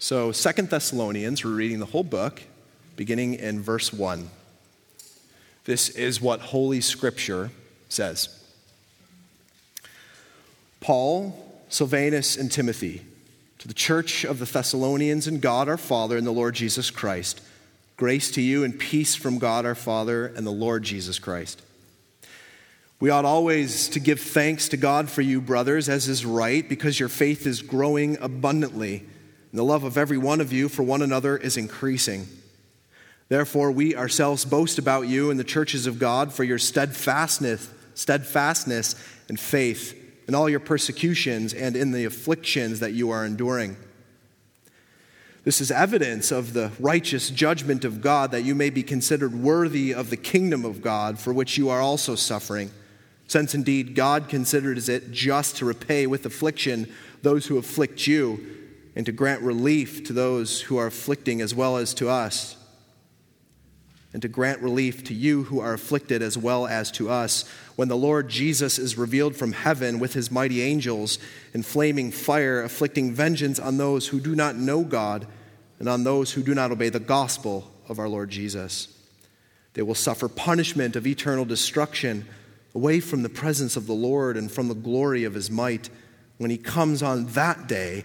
So, Second Thessalonians, we're reading the whole book, beginning in verse 1. This is what Holy Scripture says Paul, Silvanus, and Timothy, to the church of the Thessalonians and God our Father and the Lord Jesus Christ, grace to you and peace from God our Father and the Lord Jesus Christ. We ought always to give thanks to God for you, brothers, as is right, because your faith is growing abundantly, and the love of every one of you for one another is increasing. Therefore, we ourselves boast about you in the churches of God for your steadfastness, steadfastness and faith in all your persecutions and in the afflictions that you are enduring. This is evidence of the righteous judgment of God that you may be considered worthy of the kingdom of God for which you are also suffering. Since indeed God considers it just to repay with affliction those who afflict you and to grant relief to those who are afflicting as well as to us. And to grant relief to you who are afflicted as well as to us, when the Lord Jesus is revealed from heaven with his mighty angels in flaming fire, afflicting vengeance on those who do not know God and on those who do not obey the gospel of our Lord Jesus. They will suffer punishment of eternal destruction away from the presence of the Lord and from the glory of his might. When he comes on that day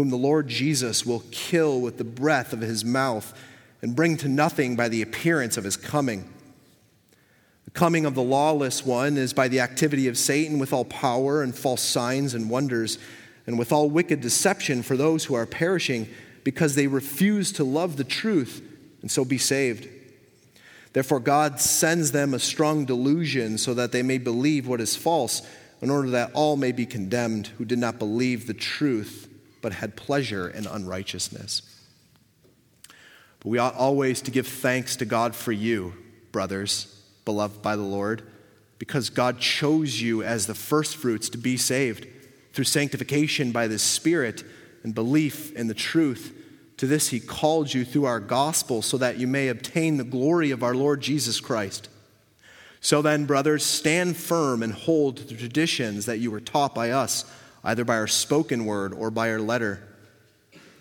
whom the Lord Jesus will kill with the breath of his mouth and bring to nothing by the appearance of his coming. The coming of the lawless one is by the activity of Satan with all power and false signs and wonders, and with all wicked deception for those who are perishing because they refuse to love the truth and so be saved. Therefore, God sends them a strong delusion so that they may believe what is false, in order that all may be condemned who did not believe the truth but had pleasure in unrighteousness. But we ought always to give thanks to God for you, brothers beloved by the Lord, because God chose you as the firstfruits to be saved through sanctification by the Spirit and belief in the truth. To this he called you through our gospel so that you may obtain the glory of our Lord Jesus Christ. So then, brothers, stand firm and hold the traditions that you were taught by us, either by our spoken word or by our letter.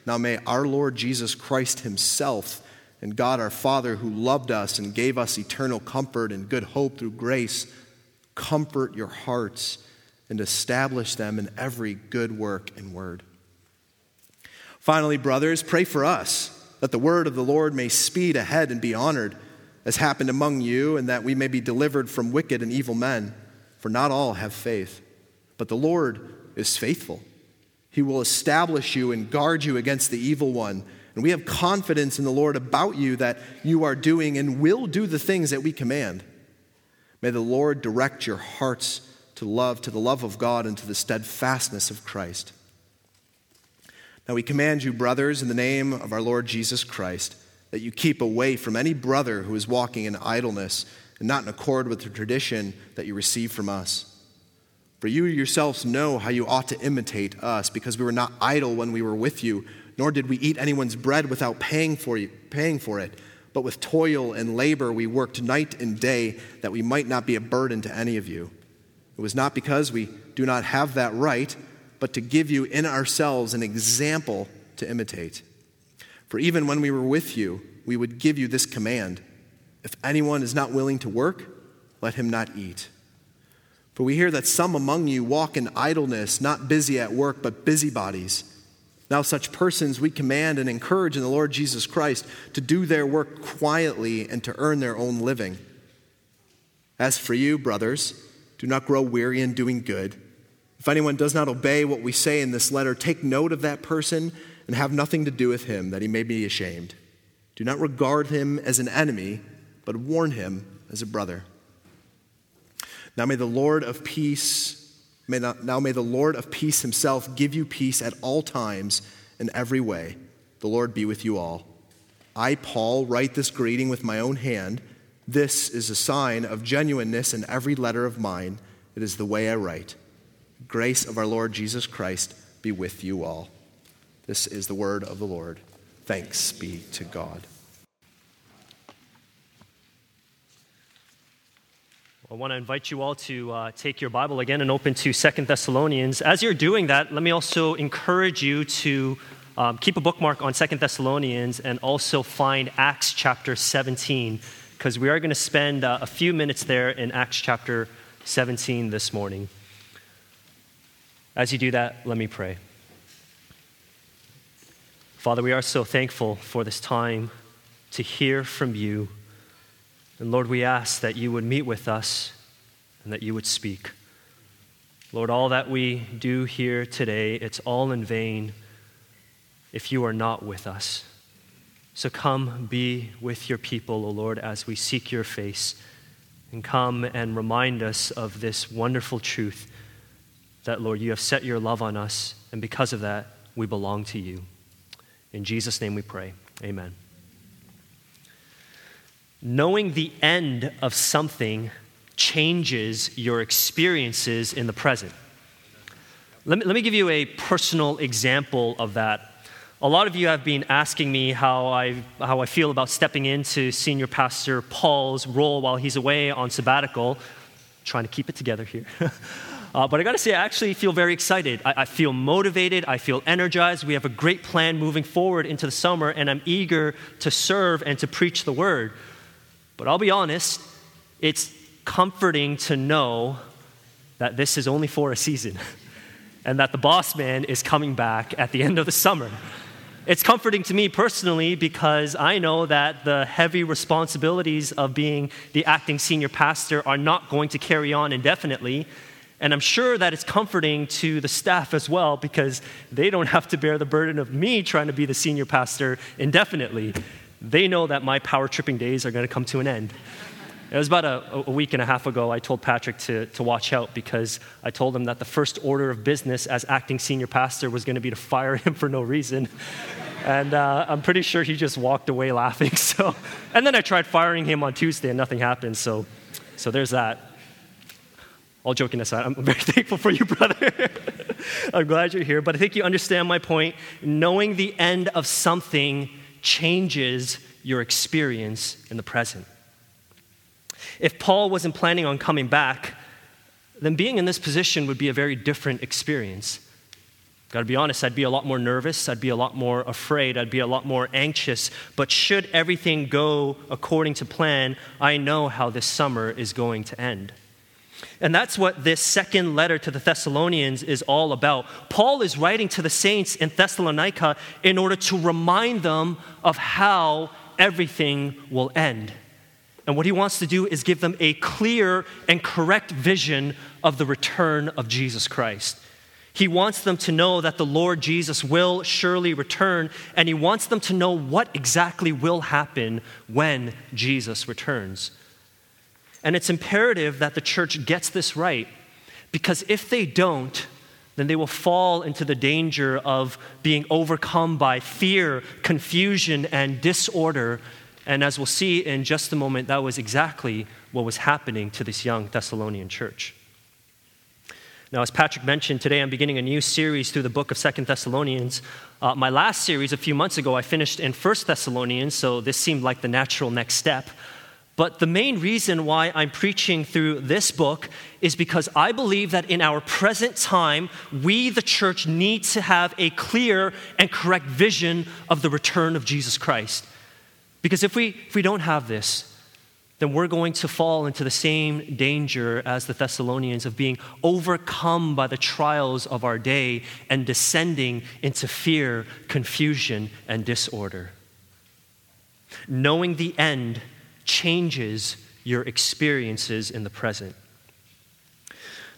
Now may our Lord Jesus Christ himself and God our Father, who loved us and gave us eternal comfort and good hope through grace, comfort your hearts and establish them in every good work and word. Finally, brothers, pray for us that the word of the Lord may speed ahead and be honored, as happened among you, and that we may be delivered from wicked and evil men. For not all have faith, but the Lord is faithful. He will establish you and guard you against the evil one. And we have confidence in the Lord about you that you are doing and will do the things that we command. May the Lord direct your hearts to love, to the love of God, and to the steadfastness of Christ. Now we command you, brothers, in the name of our Lord Jesus Christ, that you keep away from any brother who is walking in idleness and not in accord with the tradition that you receive from us. For you yourselves know how you ought to imitate us, because we were not idle when we were with you nor did we eat anyone's bread without paying for, you, paying for it. but with toil and labor we worked night and day that we might not be a burden to any of you. It was not because we do not have that right, but to give you in ourselves an example to imitate. For even when we were with you, we would give you this command If anyone is not willing to work, let him not eat. For we hear that some among you walk in idleness, not busy at work, but busybodies. Now, such persons we command and encourage in the Lord Jesus Christ to do their work quietly and to earn their own living. As for you, brothers, do not grow weary in doing good. If anyone does not obey what we say in this letter, take note of that person and have nothing to do with him, that he may be ashamed. Do not regard him as an enemy, but warn him as a brother. Now may the Lord of peace May not, now may the Lord of peace himself give you peace at all times in every way. The Lord be with you all. I, Paul, write this greeting with my own hand. This is a sign of genuineness in every letter of mine. It is the way I write. Grace of our Lord Jesus Christ be with you all. This is the word of the Lord. Thanks be to God. I want to invite you all to uh, take your Bible again and open to Second Thessalonians. As you're doing that, let me also encourage you to um, keep a bookmark on Second Thessalonians and also find Acts chapter 17, because we are going to spend uh, a few minutes there in Acts chapter 17 this morning. As you do that, let me pray. Father, we are so thankful for this time to hear from you and Lord, we ask that you would meet with us and that you would speak. Lord, all that we do here today, it's all in vain if you are not with us. So come be with your people, O Lord, as we seek your face. And come and remind us of this wonderful truth that, Lord, you have set your love on us, and because of that, we belong to you. In Jesus' name we pray. Amen. Knowing the end of something changes your experiences in the present. Let me, let me give you a personal example of that. A lot of you have been asking me how I, how I feel about stepping into Senior Pastor Paul's role while he's away on sabbatical. trying to keep it together here. uh, but I gotta say, I actually feel very excited. I, I feel motivated, I feel energized. We have a great plan moving forward into the summer, and I'm eager to serve and to preach the word. But I'll be honest, it's comforting to know that this is only for a season and that the boss man is coming back at the end of the summer. It's comforting to me personally because I know that the heavy responsibilities of being the acting senior pastor are not going to carry on indefinitely. And I'm sure that it's comforting to the staff as well because they don't have to bear the burden of me trying to be the senior pastor indefinitely they know that my power tripping days are going to come to an end. It was about a, a, week and a half ago, I told Patrick to, to watch out because I told him that the first order of business as acting senior pastor was going to be to fire him for no reason. And uh, I'm pretty sure he just walked away laughing. So, and then I tried firing him on Tuesday and nothing happened. So, so there's that. All joking aside, I'm very thankful for you, brother. I'm glad you're here. But I think you understand my point. Knowing the end of something changes your experience in the present. If Paul wasn't planning on coming back, then being in this position would be a very different experience. Got to be honest, I'd be a lot more nervous, I'd be a lot more afraid, I'd be a lot more anxious. But should everything go according to plan, I know how this summer is going to end. And that's what this second letter to the Thessalonians is all about. Paul is writing to the saints in Thessalonica in order to remind them of how everything will end. And what he wants to do is give them a clear and correct vision of the return of Jesus Christ. He wants them to know that the Lord Jesus will surely return, and he wants them to know what exactly will happen when Jesus returns. And it's imperative that the church gets this right because if they don't, then they will fall into the danger of being overcome by fear, confusion, and disorder. And as we'll see in just a moment, that was exactly what was happening to this young Thessalonian church. Now, as Patrick mentioned, today I'm beginning a new series through the book of Second Thessalonians. Uh, my last series a few months ago, I finished in First Thessalonians, so this seemed like the natural next step. But the main reason why I'm preaching through this book is because I believe that in our present time, we, the church, need to have a clear and correct vision of the return of Jesus Christ. Because if we, if we don't have this, then we're going to fall into the same danger as the Thessalonians of being overcome by the trials of our day and descending into fear, confusion, and disorder. Knowing the end changes your experiences in the present.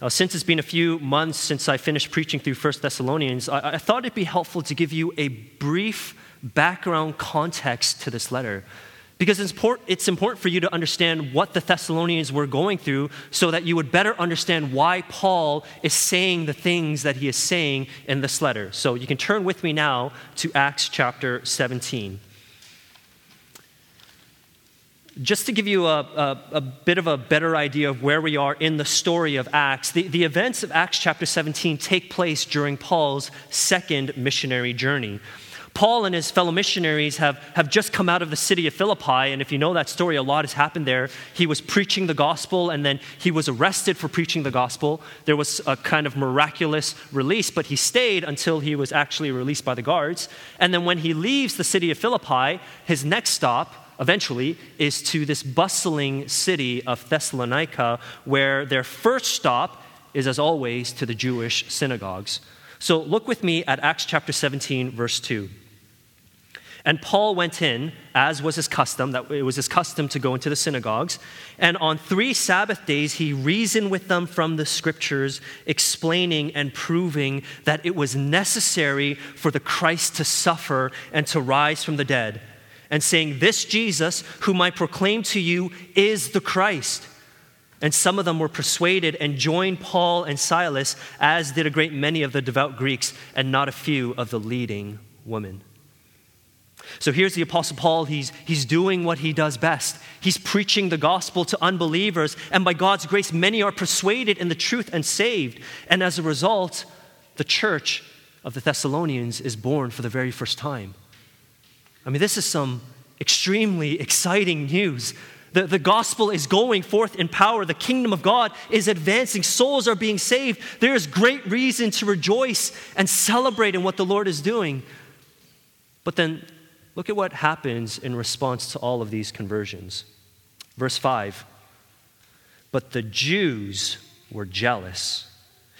Now, since it's been a few months since I finished preaching through 1 Thessalonians, I, I thought it'd be helpful to give you a brief background context to this letter. Because it's important, it's important for you to understand what the Thessalonians were going through so that you would better understand why Paul is saying the things that he is saying in this letter. So you can turn with me now to Acts chapter 17 just to give you a, a, a, bit of a better idea of where we are in the story of Acts, the, the events of Acts chapter 17 take place during Paul's second missionary journey. Paul and his fellow missionaries have, have just come out of the city of Philippi, and if you know that story, a lot has happened there. He was preaching the gospel, and then he was arrested for preaching the gospel. There was a kind of miraculous release, but he stayed until he was actually released by the guards. And then when he leaves the city of Philippi, his next stop eventually is to this bustling city of Thessalonica, where their first stop is, as always, to the Jewish synagogues. So look with me at Acts chapter 17, verse 2. And Paul went in, as was his custom, that it was his custom to go into the synagogues. And on three Sabbath days, he reasoned with them from the scriptures, explaining and proving that it was necessary for the Christ to suffer and to rise from the dead and saying, This Jesus, whom I proclaim to you, is the Christ. And some of them were persuaded and joined Paul and Silas, as did a great many of the devout Greeks, and not a few of the leading women. So here's the Apostle Paul. He's, he's doing what he does best. He's preaching the gospel to unbelievers, and by God's grace, many are persuaded in the truth and saved. And as a result, the church of the Thessalonians is born for the very first time. I mean, this is some extremely exciting news. The, the gospel is going forth in power. The kingdom of God is advancing. Souls are being saved. There is great reason to rejoice and celebrate in what the Lord is doing. But then look at what happens in response to all of these conversions. Verse 5 But the Jews were jealous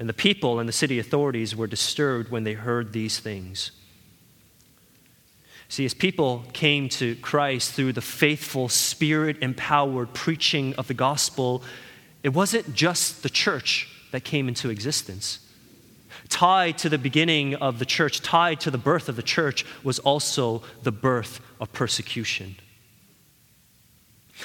And the people and the city authorities were disturbed when they heard these things. See, as people came to Christ through the faithful, spirit empowered preaching of the gospel, it wasn't just the church that came into existence. Tied to the beginning of the church, tied to the birth of the church, was also the birth of persecution.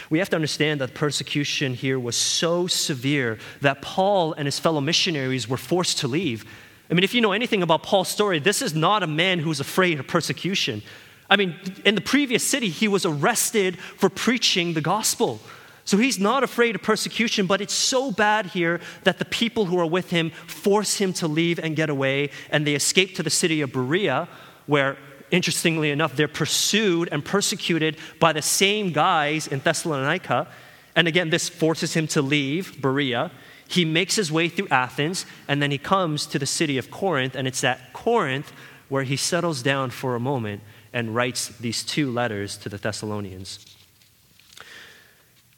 We have to understand that persecution here was so severe that Paul and his fellow missionaries were forced to leave. I mean, if you know anything about Paul's story, this is not a man who's afraid of persecution. I mean, in the previous city, he was arrested for preaching the gospel. So he's not afraid of persecution, but it's so bad here that the people who are with him force him to leave and get away, and they escape to the city of Berea, where interestingly enough, they're pursued and persecuted by the same guys in Thessalonica. And again, this forces him to leave Berea. He makes his way through Athens, and then he comes to the city of Corinth, and it's at Corinth where he settles down for a moment and writes these two letters to the Thessalonians.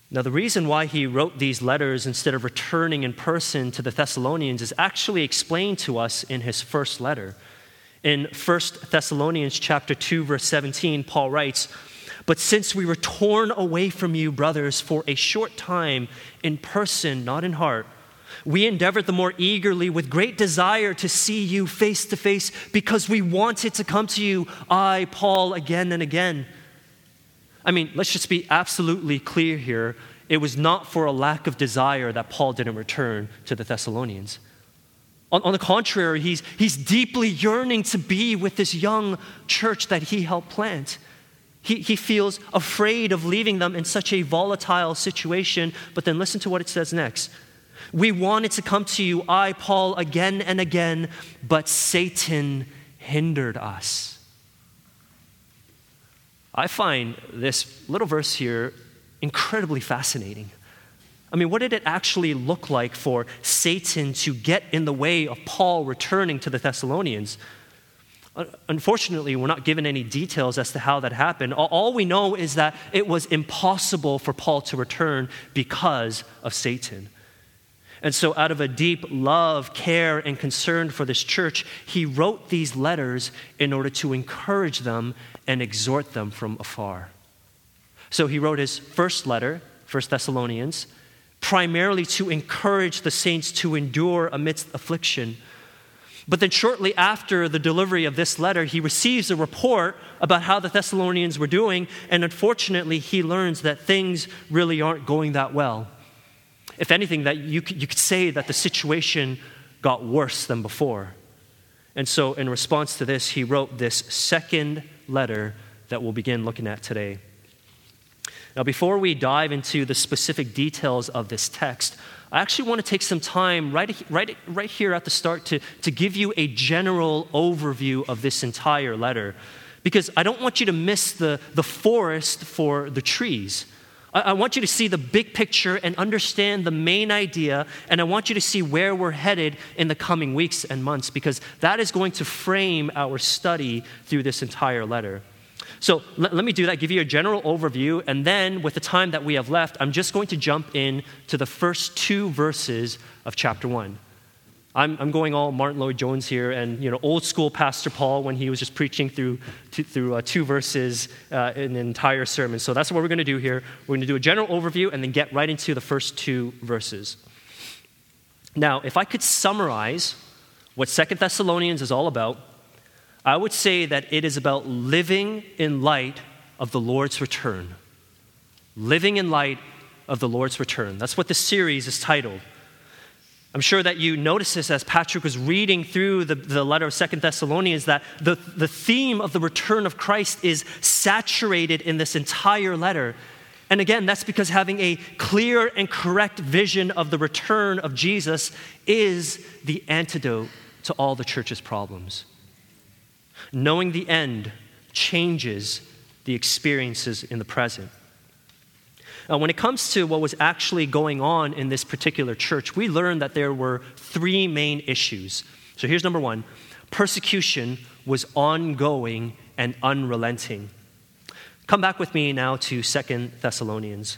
Now, the reason why he wrote these letters instead of returning in person to the Thessalonians is actually explained to us in his first letter. In 1 Thessalonians chapter 2 verse 17, Paul writes, "But since we were torn away from you, brothers, for a short time in person, not in heart, We endeavored the more eagerly with great desire to see you face to face because we wanted to come to you, I, Paul, again and again. I mean, let's just be absolutely clear here. It was not for a lack of desire that Paul didn't return to the Thessalonians. On, on, the contrary, he's, he's deeply yearning to be with this young church that he helped plant. He, he feels afraid of leaving them in such a volatile situation. But then listen to what it says next. We wanted to come to you, I, Paul, again and again, but Satan hindered us. I find this little verse here incredibly fascinating. I mean, what did it actually look like for Satan to get in the way of Paul returning to the Thessalonians? Unfortunately, we're not given any details as to how that happened. All we know is that it was impossible for Paul to return because of Satan. And so, out of a deep love, care, and concern for this church, he wrote these letters in order to encourage them and exhort them from afar. So, he wrote his first letter, 1 Thessalonians, primarily to encourage the saints to endure amidst affliction. But then, shortly after the delivery of this letter, he receives a report about how the Thessalonians were doing, and unfortunately, he learns that things really aren't going that well. If anything, that you could, you could say that the situation got worse than before. And so, in response to this, he wrote this second letter that we'll begin looking at today. Now, before we dive into the specific details of this text, I actually want to take some time right, right, right here at the start to, to give you a general overview of this entire letter. Because I don't want you to miss the, the forest for the trees. I, I want you to see the big picture and understand the main idea, and I want you to see where we're headed in the coming weeks and months, because that is going to frame our study through this entire letter. So let, let, me do that, give you a general overview, and then with the time that we have left, I'm just going to jump in to the first two verses of chapter one. I'm, I'm going all Martyn Lloyd-Jones here, and you know, old school Pastor Paul when he was just preaching through, two, through uh, two verses uh, in an entire sermon. So that's what we're going to do here. We're going to do a general overview and then get right into the first two verses. Now, if I could summarize what Second Thessalonians is all about, I would say that it is about living in light of the Lord's return. Living in light of the Lord's return. That's what this series is titled. I'm sure that you noticed this as Patrick was reading through the, the letter of Second Thessalonians that the, the theme of the return of Christ is saturated in this entire letter. And again, that's because having a clear and correct vision of the return of Jesus is the antidote to all the church's problems. Knowing the end changes the experiences in the present. Uh, when it comes to what was actually going on in this particular church, we learned that there were three main issues. So here's number one persecution was ongoing and unrelenting. Come back with me now to Second Thessalonians.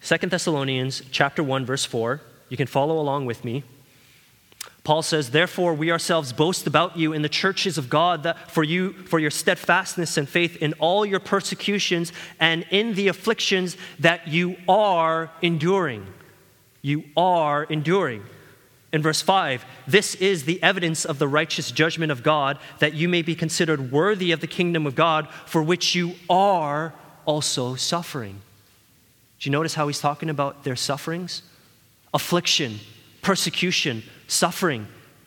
Second Thessalonians chapter 1 verse 4. You can follow along with me. Paul says, Therefore, we ourselves boast about you in the churches of God that for you, for your steadfastness and faith in all your persecutions and in the afflictions that you are enduring. You are enduring. In verse 5, this is the evidence of the righteous judgment of God, that you may be considered worthy of the kingdom of God, for which you are also suffering. Do you notice how he's talking about their sufferings? Affliction, persecution, suffering.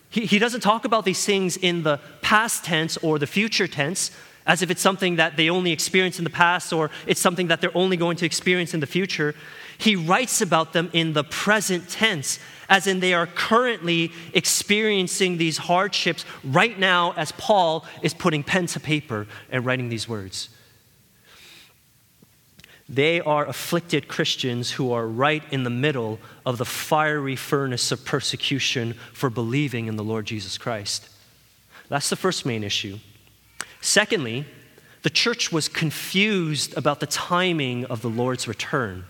He, he doesn't talk about these things in the past tense or the future tense as if it's something that they only experience in the past or it's something that they're only going to experience in the future. He writes about them in the present tense, as in they are currently experiencing these hardships right now as Paul is putting pen to paper and writing these words. They are afflicted Christians who are right in the middle of the fiery furnace of persecution for believing in the Lord Jesus Christ. That's the first main issue. Secondly, the church was confused about the timing of the Lord's return.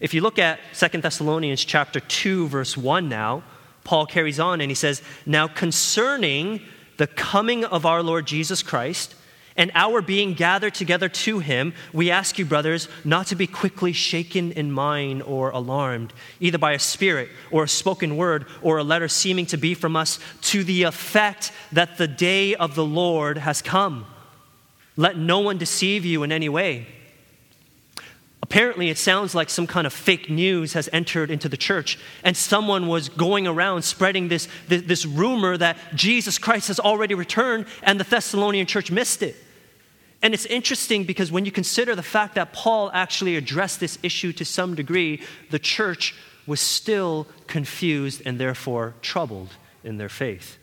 If you look at 2 Thessalonians chapter 2 verse 1 now, Paul carries on and he says, "Now concerning the coming of our Lord Jesus Christ and our being gathered together to him, we ask you, brothers, not to be quickly shaken in mind or alarmed, either by a spirit or a spoken word or a letter seeming to be from us, to the effect that the day of the Lord has come. Let no one deceive you in any way. Apparently, it sounds like some kind of fake news has entered into the church, and someone was going around spreading this, this, this rumor that Jesus Christ has already returned, and the Thessalonian church missed it. And it's interesting because when you consider the fact that Paul actually addressed this issue to some degree, the church was still confused and therefore troubled in their faith.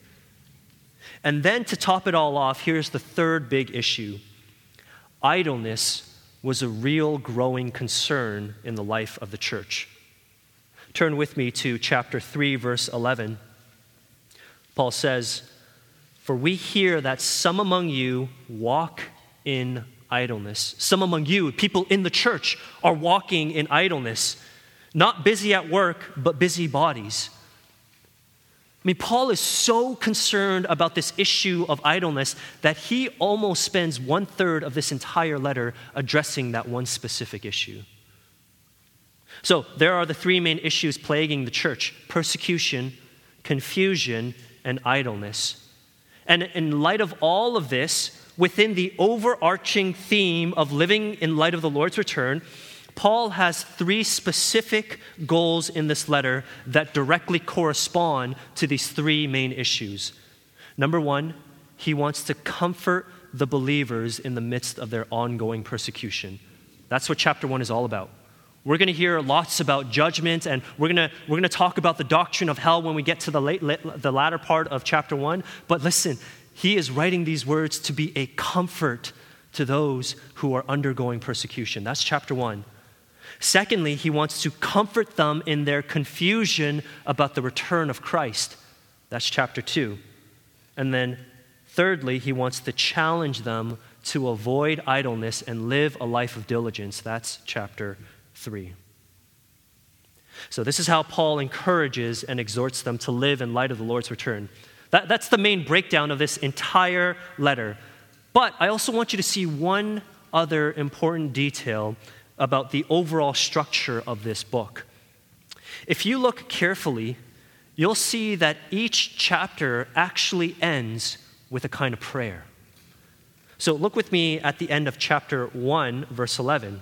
And then to top it all off, here's the third big issue idleness was a real growing concern in the life of the church. Turn with me to chapter 3, verse 11. Paul says, For we hear that some among you walk in idleness. Some among you, people in the church, are walking in idleness, not busy at work, but busy bodies. I mean, Paul is so concerned about this issue of idleness that he almost spends one third of this entire letter addressing that one specific issue. So, there are the three main issues plaguing the church persecution, confusion, and idleness. And in light of all of this, within the overarching theme of living in light of the Lord's return, Paul has three specific goals in this letter that directly correspond to these three main issues. Number one, he wants to comfort the believers in the midst of their ongoing persecution. That's what chapter one is all about. We're going to hear lots about judgment, and we're going to, we're going to talk about the doctrine of hell when we get to the, late, the latter part of chapter one. But listen, he is writing these words to be a comfort to those who are undergoing persecution. That's chapter one. Secondly, he wants to comfort them in their confusion about the return of Christ. That's chapter two. And then thirdly, he wants to challenge them to avoid idleness and live a life of diligence. That's chapter three. So, this is how Paul encourages and exhorts them to live in light of the Lord's return. That, that's the main breakdown of this entire letter. But I also want you to see one other important detail about the overall structure of this book. If you look carefully, you'll see that each chapter actually ends with a kind of prayer. So look with me at the end of chapter 1, verse 11.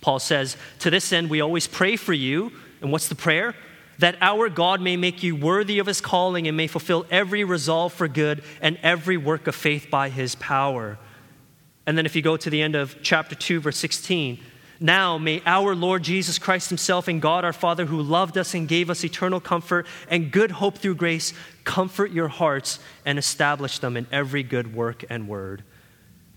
Paul says, To this end, we always pray for you. And what's the prayer? that our God may make you worthy of his calling and may fulfill every resolve for good and every work of faith by his power. And then if you go to the end of chapter 2, verse 16, now may our Lord Jesus Christ himself and God our Father, who loved us and gave us eternal comfort and good hope through grace, comfort your hearts and establish them in every good work and word.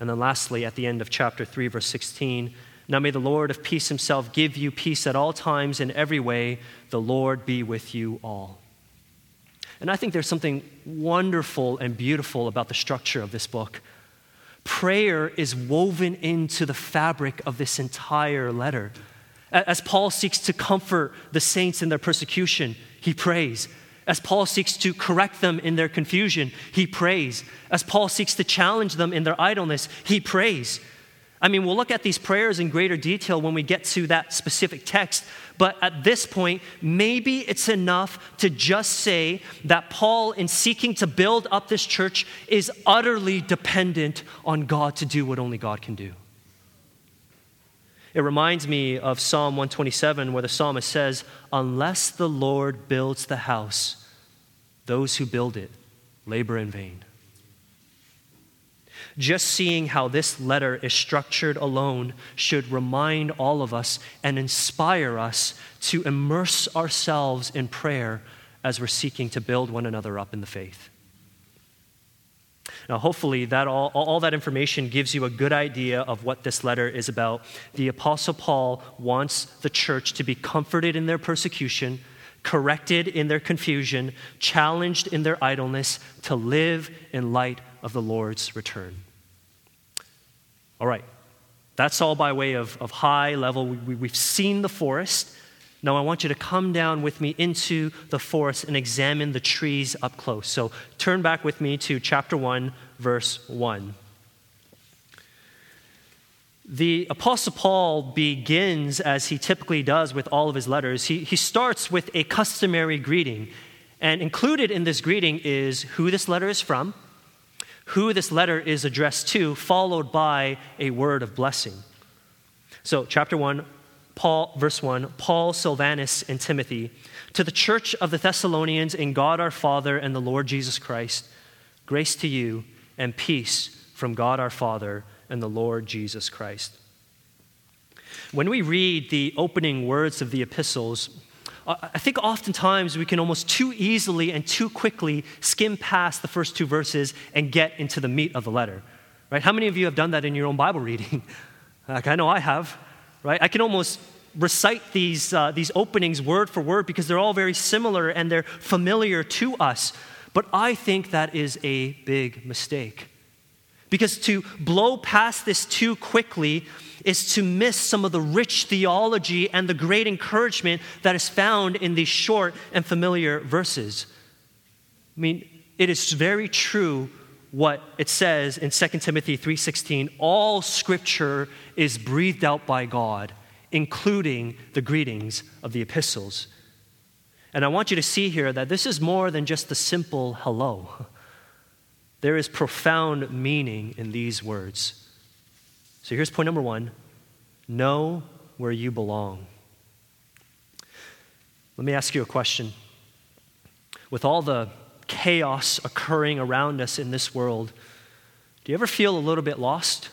And then lastly, at the end of chapter 3, verse 16, now may the Lord of peace himself give you peace at all times in every way. The Lord be with you all. And I think there's something wonderful and beautiful about the structure of this book. Prayer is woven into the fabric of this entire letter. As Paul seeks to comfort the saints in their persecution, he prays. As Paul seeks to correct them in their confusion, he prays. As Paul seeks to challenge them in their idleness, he prays. I mean, we'll look at these prayers in greater detail when we get to that specific text, but at this point, maybe it's enough to just say that Paul, in seeking to build up this church, is utterly dependent on God to do what only God can do. It reminds me of Psalm 127, where the psalmist says, Unless the Lord builds the house, those who build it labor in vain. Just seeing how this letter is structured alone should remind all of us and inspire us to immerse ourselves in prayer as we're seeking to build one another up in the faith. Now, hopefully, that all, all that information gives you a good idea of what this letter is about. The Apostle Paul wants the church to be comforted in their persecution, corrected in their confusion, challenged in their idleness, to live in light of the Lord's return. All right, that's all by way of, of high level. We, we've seen the forest. Now, I want you to come down with me into the forest and examine the trees up close. So, turn back with me to chapter 1, verse 1. The Apostle Paul begins, as he typically does with all of his letters, he, he starts with a customary greeting. And included in this greeting is who this letter is from, who this letter is addressed to, followed by a word of blessing. So, chapter 1, Paul, verse 1 Paul, Silvanus, and Timothy, to the church of the Thessalonians in God our Father and the Lord Jesus Christ, grace to you and peace from God our Father and the Lord Jesus Christ. When we read the opening words of the epistles, I think oftentimes we can almost too easily and too quickly skim past the first two verses and get into the meat of the letter. Right? How many of you have done that in your own Bible reading? like I know I have. Right? I can almost recite these, uh, these openings word for word because they're all very similar and they're familiar to us. But I think that is a big mistake. Because to blow past this too quickly is to miss some of the rich theology and the great encouragement that is found in these short and familiar verses. I mean, it is very true what it says in 2 Timothy 3:16, all scripture is breathed out by God, including the greetings of the epistles. And I want you to see here that this is more than just the simple hello. There is profound meaning in these words. So here's point number one know where you belong. Let me ask you a question. With all the chaos occurring around us in this world, do you ever feel a little bit lost?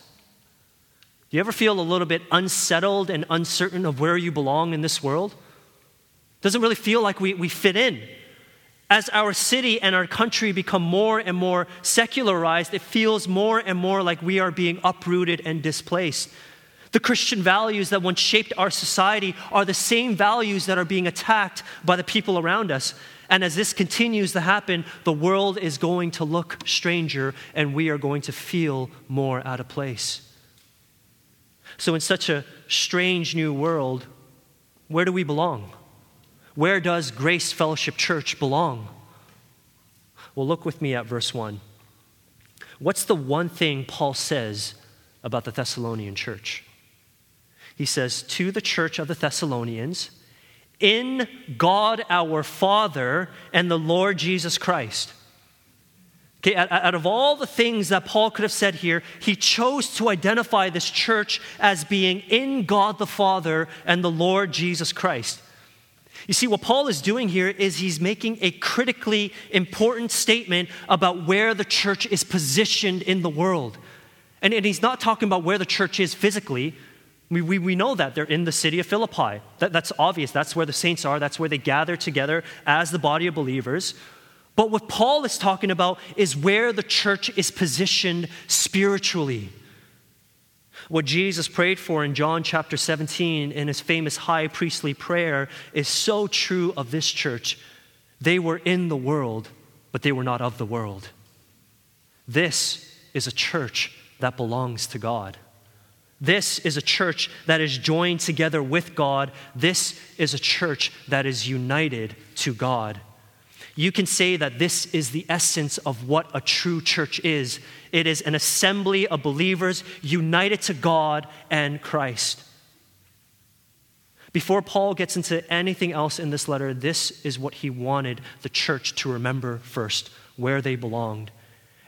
Do you ever feel a little bit unsettled and uncertain of where you belong in this world? Doesn't really feel like we, we fit in. As our city and our country become more and more secularized, it feels more and more like we are being uprooted and displaced. The Christian values that once shaped our society are the same values that are being attacked by the people around us. And as this continues to happen, the world is going to look stranger and we are going to feel more out of place. So, in such a strange new world, where do we belong? Where does Grace Fellowship Church belong? Well, look with me at verse 1. What's the one thing Paul says about the Thessalonian church? He says, To the church of the Thessalonians, in God our Father and the Lord Jesus Christ. Okay, out, of all the things that Paul could have said here, he chose to identify this church as being in God the Father and the Lord Jesus Christ. You see, what Paul is doing here is he's making a critically important statement about where the church is positioned in the world. And, and he's not talking about where the church is physically. We, we, we know that they're in the city of Philippi. That, that's obvious. That's where the saints are. That's where they gather together as the body of believers. But what Paul is talking about is where the church is positioned spiritually. What Jesus prayed for in John chapter 17 in his famous high priestly prayer is so true of this church. They were in the world, but they were not of the world. This is a church that belongs to God. This is a church that is joined together with God. This is a church that is united to God you can say that this is the essence of what a true church is it is an assembly of believers united to God and Christ. Before Paul gets into anything else in this letter, this is what he wanted the church to remember first where they belonged.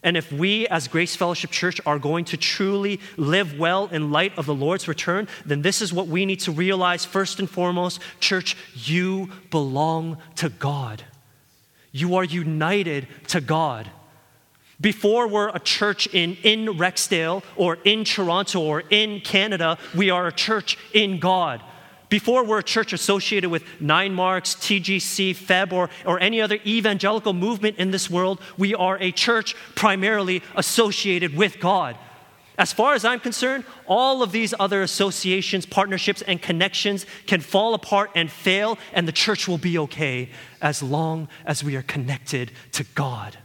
And if we, as Grace Fellowship Church, are going to truly live well in light of the Lord's return, then this is what we need to realize first and foremost. Church, you belong to God. You are united to God. Before we're a church in, in Rexdale or in Toronto or in Canada, we are a church in God. Before we're a church associated with Nine Marks, TGC, FEB, or, or any other evangelical movement in this world, we are a church primarily associated with God. As far as I'm concerned, all of these other associations, partnerships, and connections can fall apart and fail, and the church will be okay as long as we are connected to God.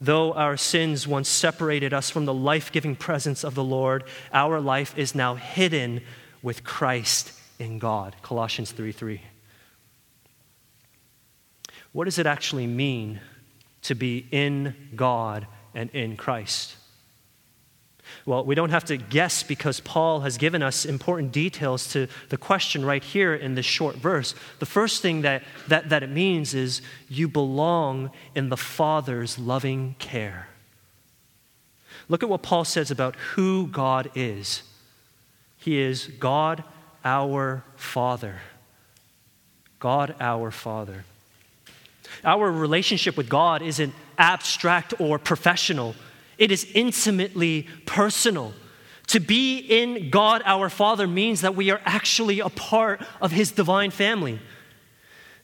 Though our sins once separated us from the life giving presence of the Lord, our life is now hidden with Christ in God. Colossians 3 3. What does it actually mean to be in God? And in Christ. Well, we don't have to guess because Paul has given us important details to the question right here in this short verse. The first thing that, that, that it means is you belong in the Father's loving care. Look at what Paul says about who God is He is God our Father. God our Father. Our relationship with God isn't abstract or professional it is intimately personal. To be in God our Father means that we are actually a part of His divine family.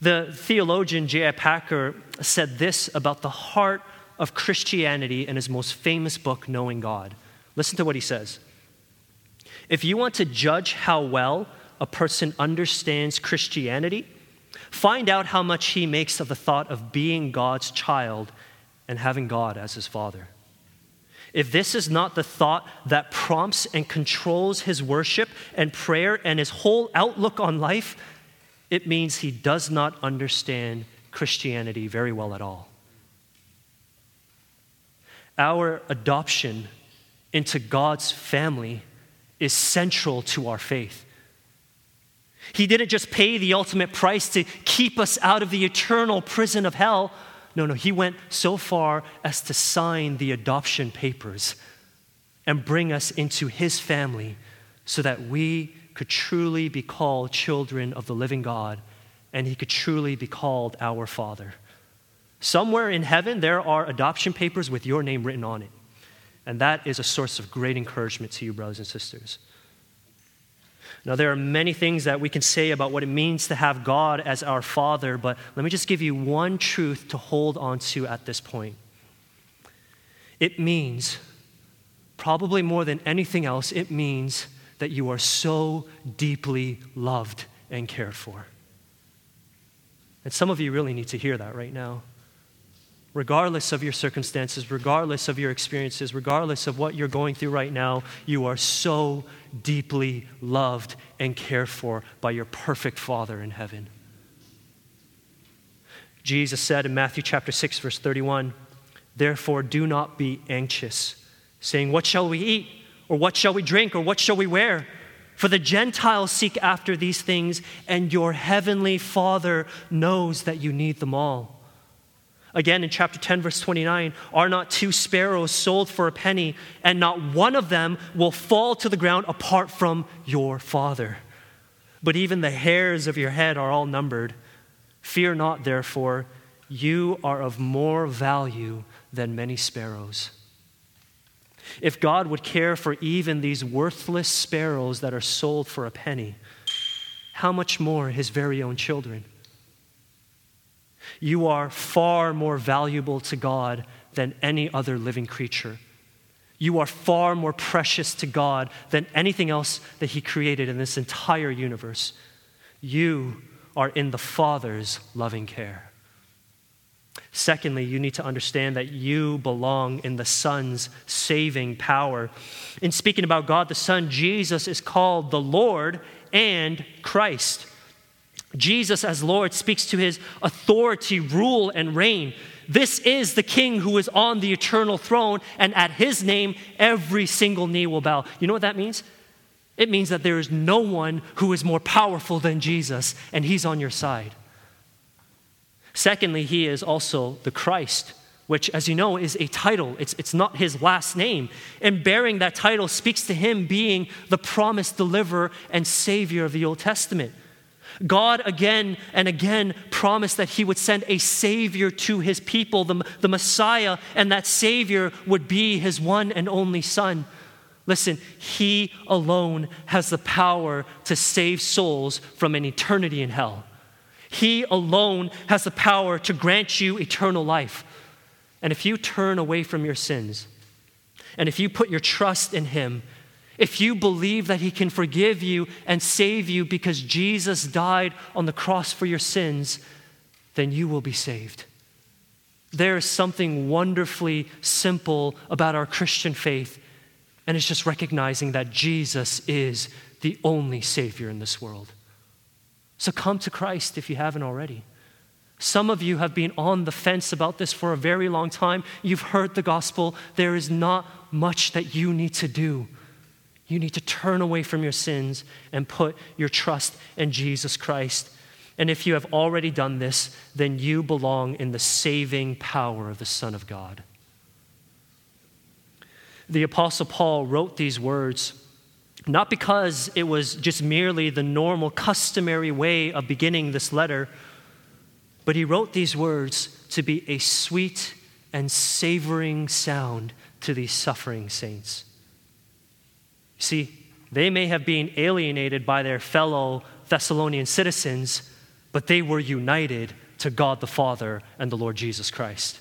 The theologian J.I. Packer said this about the heart of Christianity in his most famous book, Knowing God. Listen to what he says. If you want to judge how well a person understands Christianity, find out how much he makes of the thought of being God's child and having God as his father. If this is not the thought that prompts and controls his worship and prayer and his whole outlook on life, it means he does not understand Christianity very well at all. Our adoption into God's family is central to our faith. He didn't just pay the ultimate price to keep us out of the eternal prison of hell no, no, he went so far as to sign the adoption papers and bring us into his family so that we could truly be called children of the living God and he could truly be called our Father. Somewhere in heaven, there are adoption papers with your name written on it. And that is a source of great encouragement to you, brothers and sisters. Now, there are many things that we can say about what it means to have God as our Father, but let me just give you one truth to hold on to at this point. It means, probably more than anything else, it means that you are so deeply loved and cared for. And some of you really need to hear that right now regardless of your circumstances, regardless of your experiences, regardless of what you're going through right now, you are so deeply loved and cared for by your perfect Father in heaven. Jesus said in Matthew chapter 6 verse 31, "Therefore do not be anxious, saying, what shall we eat? Or what shall we drink? Or what shall we wear?" For the Gentiles seek after these things, and your heavenly Father knows that you need them all. Again, in chapter 10, verse 29, are not two sparrows sold for a penny, and not one of them will fall to the ground apart from your Father? But even the hairs of your head are all numbered. Fear not, therefore, you are of more value than many sparrows. If God would care for even these worthless sparrows that are sold for a penny, how much more his very own children? You are far more valuable to God than any other living creature. You are far more precious to God than anything else that He created in this entire universe. You are in the Father's loving care. Secondly, you need to understand that you belong in the Son's saving power. In speaking about God the Son, Jesus is called the Lord and Christ. Jesus, as Lord, speaks to his authority, rule, and reign. This is the king who is on the eternal throne, and at his name, every single knee will bow. You know what that means? It means that there is no one who is more powerful than Jesus, and he's on your side. Secondly, he is also the Christ, which, as you know, is a title. It's, it's not his last name. And bearing that title speaks to him being the promised deliverer and savior of the Old Testament. God again and again promised that He would send a Savior to His people, the, the Messiah, and that Savior would be His one and only Son. Listen, He alone has the power to save souls from an eternity in hell. He alone has the power to grant you eternal life. And if you turn away from your sins, and if you put your trust in Him, if you believe that He can forgive you and save you because Jesus died on the cross for your sins, then you will be saved. There is something wonderfully simple about our Christian faith, and it's just recognizing that Jesus is the only Savior in this world. So come to Christ if you haven't already. Some of you have been on the fence about this for a very long time. You've heard the gospel. There is not much that you need to do. You need to turn away from your sins and put your trust in Jesus Christ. And if you have already done this, then you belong in the saving power of the Son of God. The Apostle Paul wrote these words not because it was just merely the normal, customary way of beginning this letter, but he wrote these words to be a sweet and savoring sound to these suffering saints. See, they may have been alienated by their fellow Thessalonian citizens, but they were united to God the Father and the Lord Jesus Christ.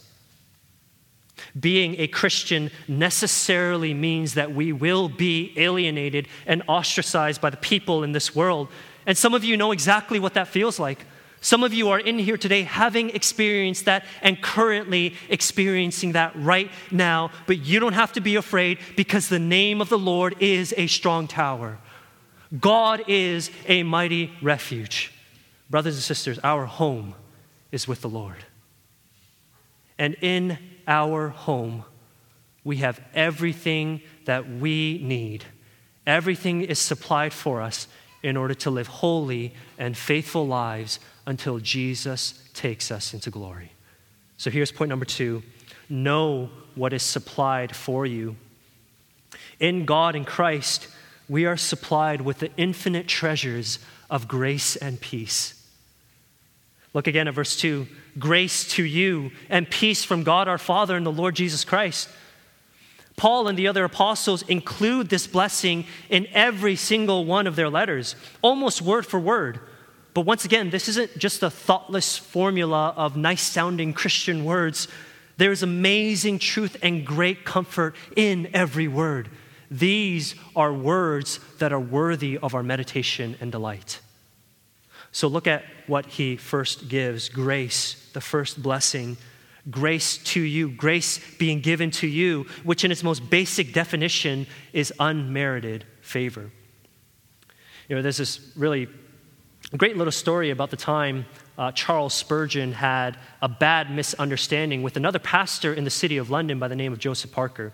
Being a Christian necessarily means that we will be alienated and ostracized by the people in this world. And some of you know exactly what that feels like. Some of you are in here today having experienced that and currently experiencing that right now, but you don't have to be afraid because the name of the Lord is a strong tower. God is a mighty refuge. Brothers and sisters, our home is with the Lord. And in our home, we have everything that we need. Everything is supplied for us in order to live holy and faithful lives until Jesus takes us into glory. So here's point number two know what is supplied for you. In God and Christ, we are supplied with the infinite treasures of grace and peace. Look again at verse 2 Grace to you and peace from God our Father and the Lord Jesus Christ. Paul and the other apostles include this blessing in every single one of their letters, almost word for word. But once again, this isn't just a thoughtless formula of nice sounding Christian words. There is amazing truth and great comfort in every word. These are words that are worthy of our meditation and delight. So look at what he first gives grace, the first blessing. Grace to you, grace being given to you, which in its most basic definition is unmerited favor. You know, there's this really great little story about the time uh, Charles Spurgeon had a bad misunderstanding with another pastor in the city of London by the name of Joseph Parker.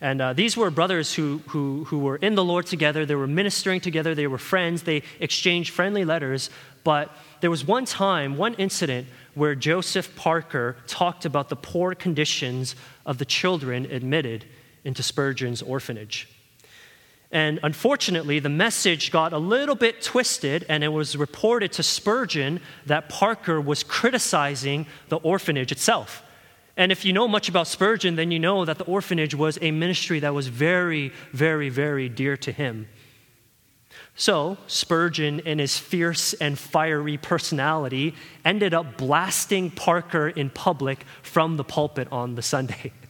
And uh, these were brothers who, who, who were in the Lord together. They were ministering together. They were friends. They exchanged friendly letters. But there was one time, one incident, where Joseph Parker talked about the poor conditions of the children admitted into Spurgeon's orphanage. And unfortunately, the message got a little bit twisted, and it was reported to Spurgeon that Parker was criticizing the orphanage itself. And if you know much about Spurgeon, then you know that the orphanage was a ministry that was very, very, very dear to him. So, Spurgeon, in his fierce and fiery personality, ended up blasting Parker in public from the pulpit on the Sunday.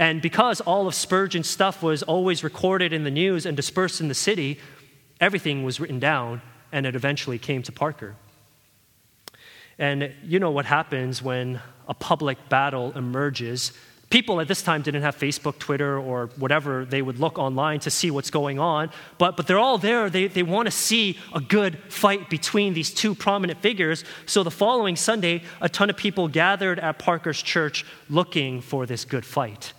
And because all of Spurgeon's stuff was always recorded in the news and dispersed in the city, everything was written down, and it eventually came to Parker. And you know what happens when a public battle emerges. People at this time didn't have Facebook, Twitter, or whatever. They would look online to see what's going on. But, but they're all there. They, they want to see a good fight between these two prominent figures. So the following Sunday, a ton of people gathered at Parker's church looking for this good fight.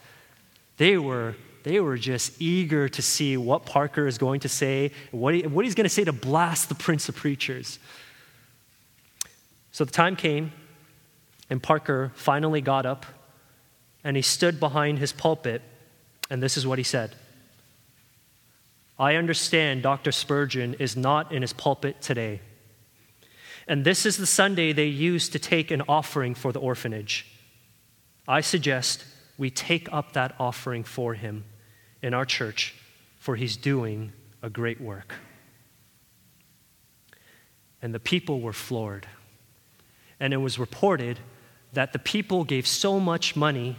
They were, they were just eager to see what Parker is going to say, what, he, what he's going to say to blast the Prince of Preachers. So the time came, and Parker finally got up and he stood behind his pulpit, and this is what he said I understand Dr. Spurgeon is not in his pulpit today. And this is the Sunday they use to take an offering for the orphanage. I suggest we take up that offering for him in our church, for he's doing a great work. And the people were floored. And it was reported that the people gave so much money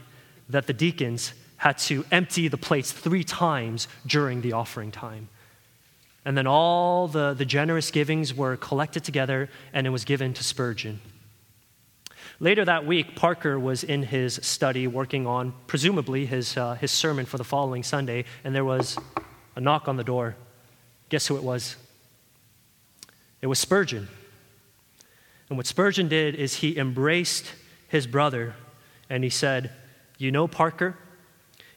that the deacons had to empty the plates three times during the offering time. And then all the, the generous givings were collected together and it was given to Spurgeon. Later that week, Parker was in his study working on, presumably, his, uh, his sermon for the following Sunday, and there was a knock on the door. Guess who it was? It was Spurgeon. And what Spurgeon did is he embraced his brother and he said, You know, Parker,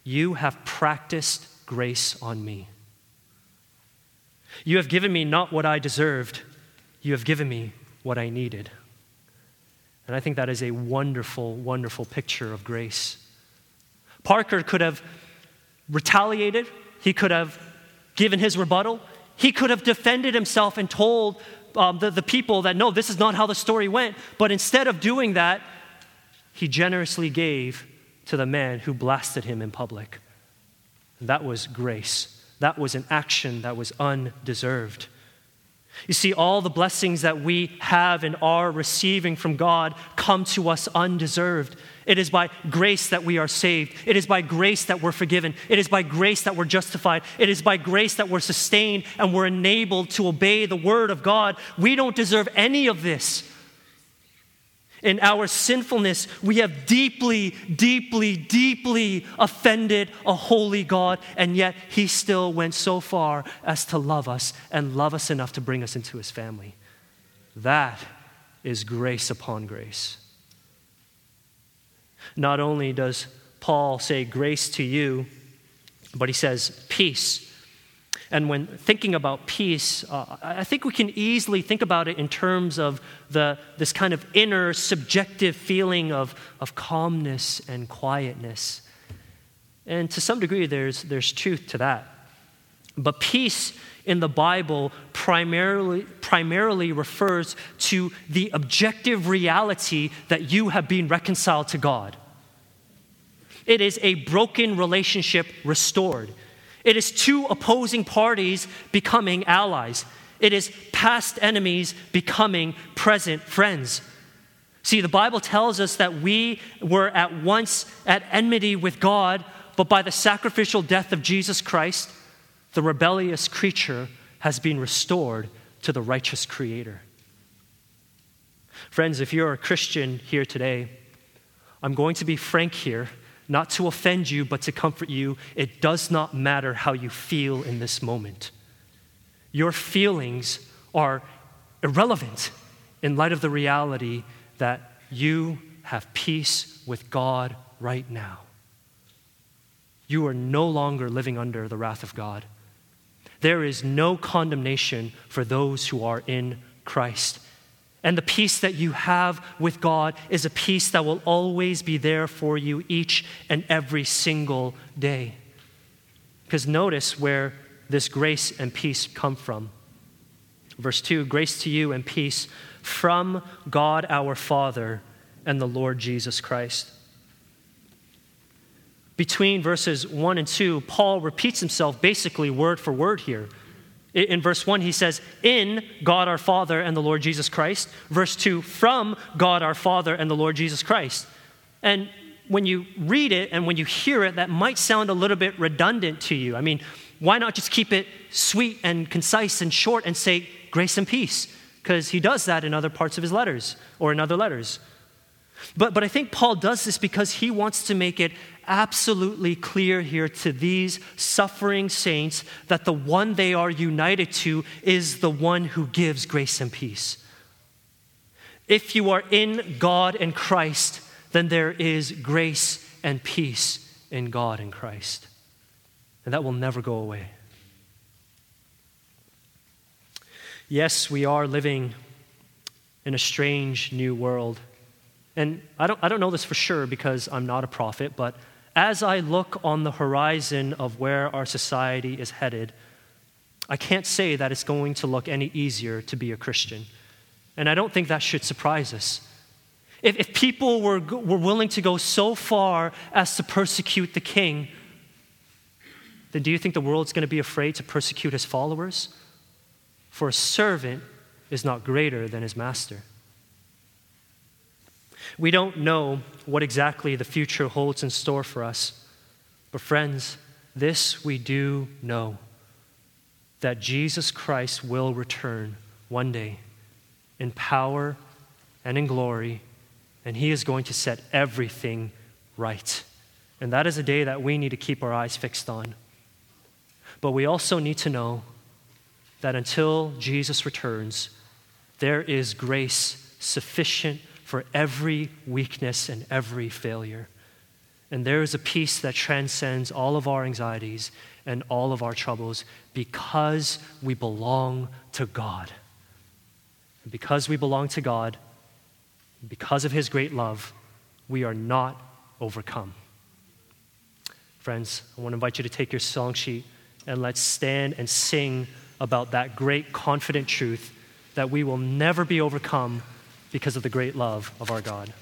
you have practiced grace on me. You have given me not what I deserved, you have given me what I needed. And I think that is a wonderful, wonderful picture of grace. Parker could have retaliated, he could have given his rebuttal, he could have defended himself and told um, the, the people that no, this is not how the story went. But instead of doing that, he generously gave to the man who blasted him in public. That was grace. That was an action that was undeserved. You see, all the blessings that we have and are receiving from God come to us undeserved. It is by grace that we are saved. It is by grace that we're forgiven. It is by grace that we're justified. It is by grace that we're sustained and we're enabled to obey the word of God. We don't deserve any of this in our sinfulness, we have deeply, deeply, deeply offended a holy God, and yet He still went so far as to love us and love us enough to bring us into His family. That is grace upon grace. Not only does Paul say grace to you, but he says peace and when thinking about peace, uh, I think we can easily think about it in terms of the, this kind of inner subjective feeling of, of calmness and quietness. And to some degree, there's, there's truth to that. But peace in the Bible primarily, primarily refers to the objective reality that you have been reconciled to God. It is a broken relationship restored. It is two opposing parties becoming allies. It is past enemies becoming present friends. See, the Bible tells us that we were at once at enmity with God, but by the sacrificial death of Jesus Christ, the rebellious creature has been restored to the righteous Creator. Friends, if you're a Christian here today, I'm going to be frank here not to offend you, but to comfort you. It does not matter how you feel in this moment. Your feelings are irrelevant in light of the reality that you have peace with God right now. You are no longer living under the wrath of God. There is no condemnation for those who are in Christ. And the peace that you have with God is a peace that will always be there for you each and every single day. Because notice where this grace and peace come from. Verse 2 Grace to you and peace from God our Father and the Lord Jesus Christ. Between verses 1 and 2, Paul repeats himself basically word for word here. In verse 1, he says, In God our Father and the Lord Jesus Christ. Verse 2, from God our Father and the Lord Jesus Christ. And when you read it and when you hear it, that might sound a little bit redundant to you. I mean, why not just keep it sweet and concise and short and say grace and peace? Because he does that in other parts of his letters or in other letters. But, but I think Paul does this because he wants to make it absolutely clear here to these suffering saints that the one they are united to is the one who gives grace and peace. If you are in God and Christ, then there is grace and peace in God and Christ. And that will never go away. Yes, we are living in a strange new world. And I don't, I don't know this for sure because I'm not a prophet, but as I look on the horizon of where our society is headed, I can't say that it's going to look any easier to be a Christian. And I don't think that should surprise us. If, if people were, were willing to go so far as to persecute the king, then do you think the world's going to be afraid to persecute his followers? For a servant is not greater than his master. We don't know what exactly the future holds in store for us. But, friends, this we do know that Jesus Christ will return one day in power and in glory, and he is going to set everything right. And that is a day that we need to keep our eyes fixed on. But we also need to know that until Jesus returns, there is grace sufficient for every weakness and every failure. And there is a peace that transcends all of our anxieties and all of our troubles because we belong to God. And because we belong to God, because of His great love, we are not overcome. Friends, I want to invite you to take your song sheet and let's stand and sing about that great, confident truth that we will never be overcome because of the great love of our God.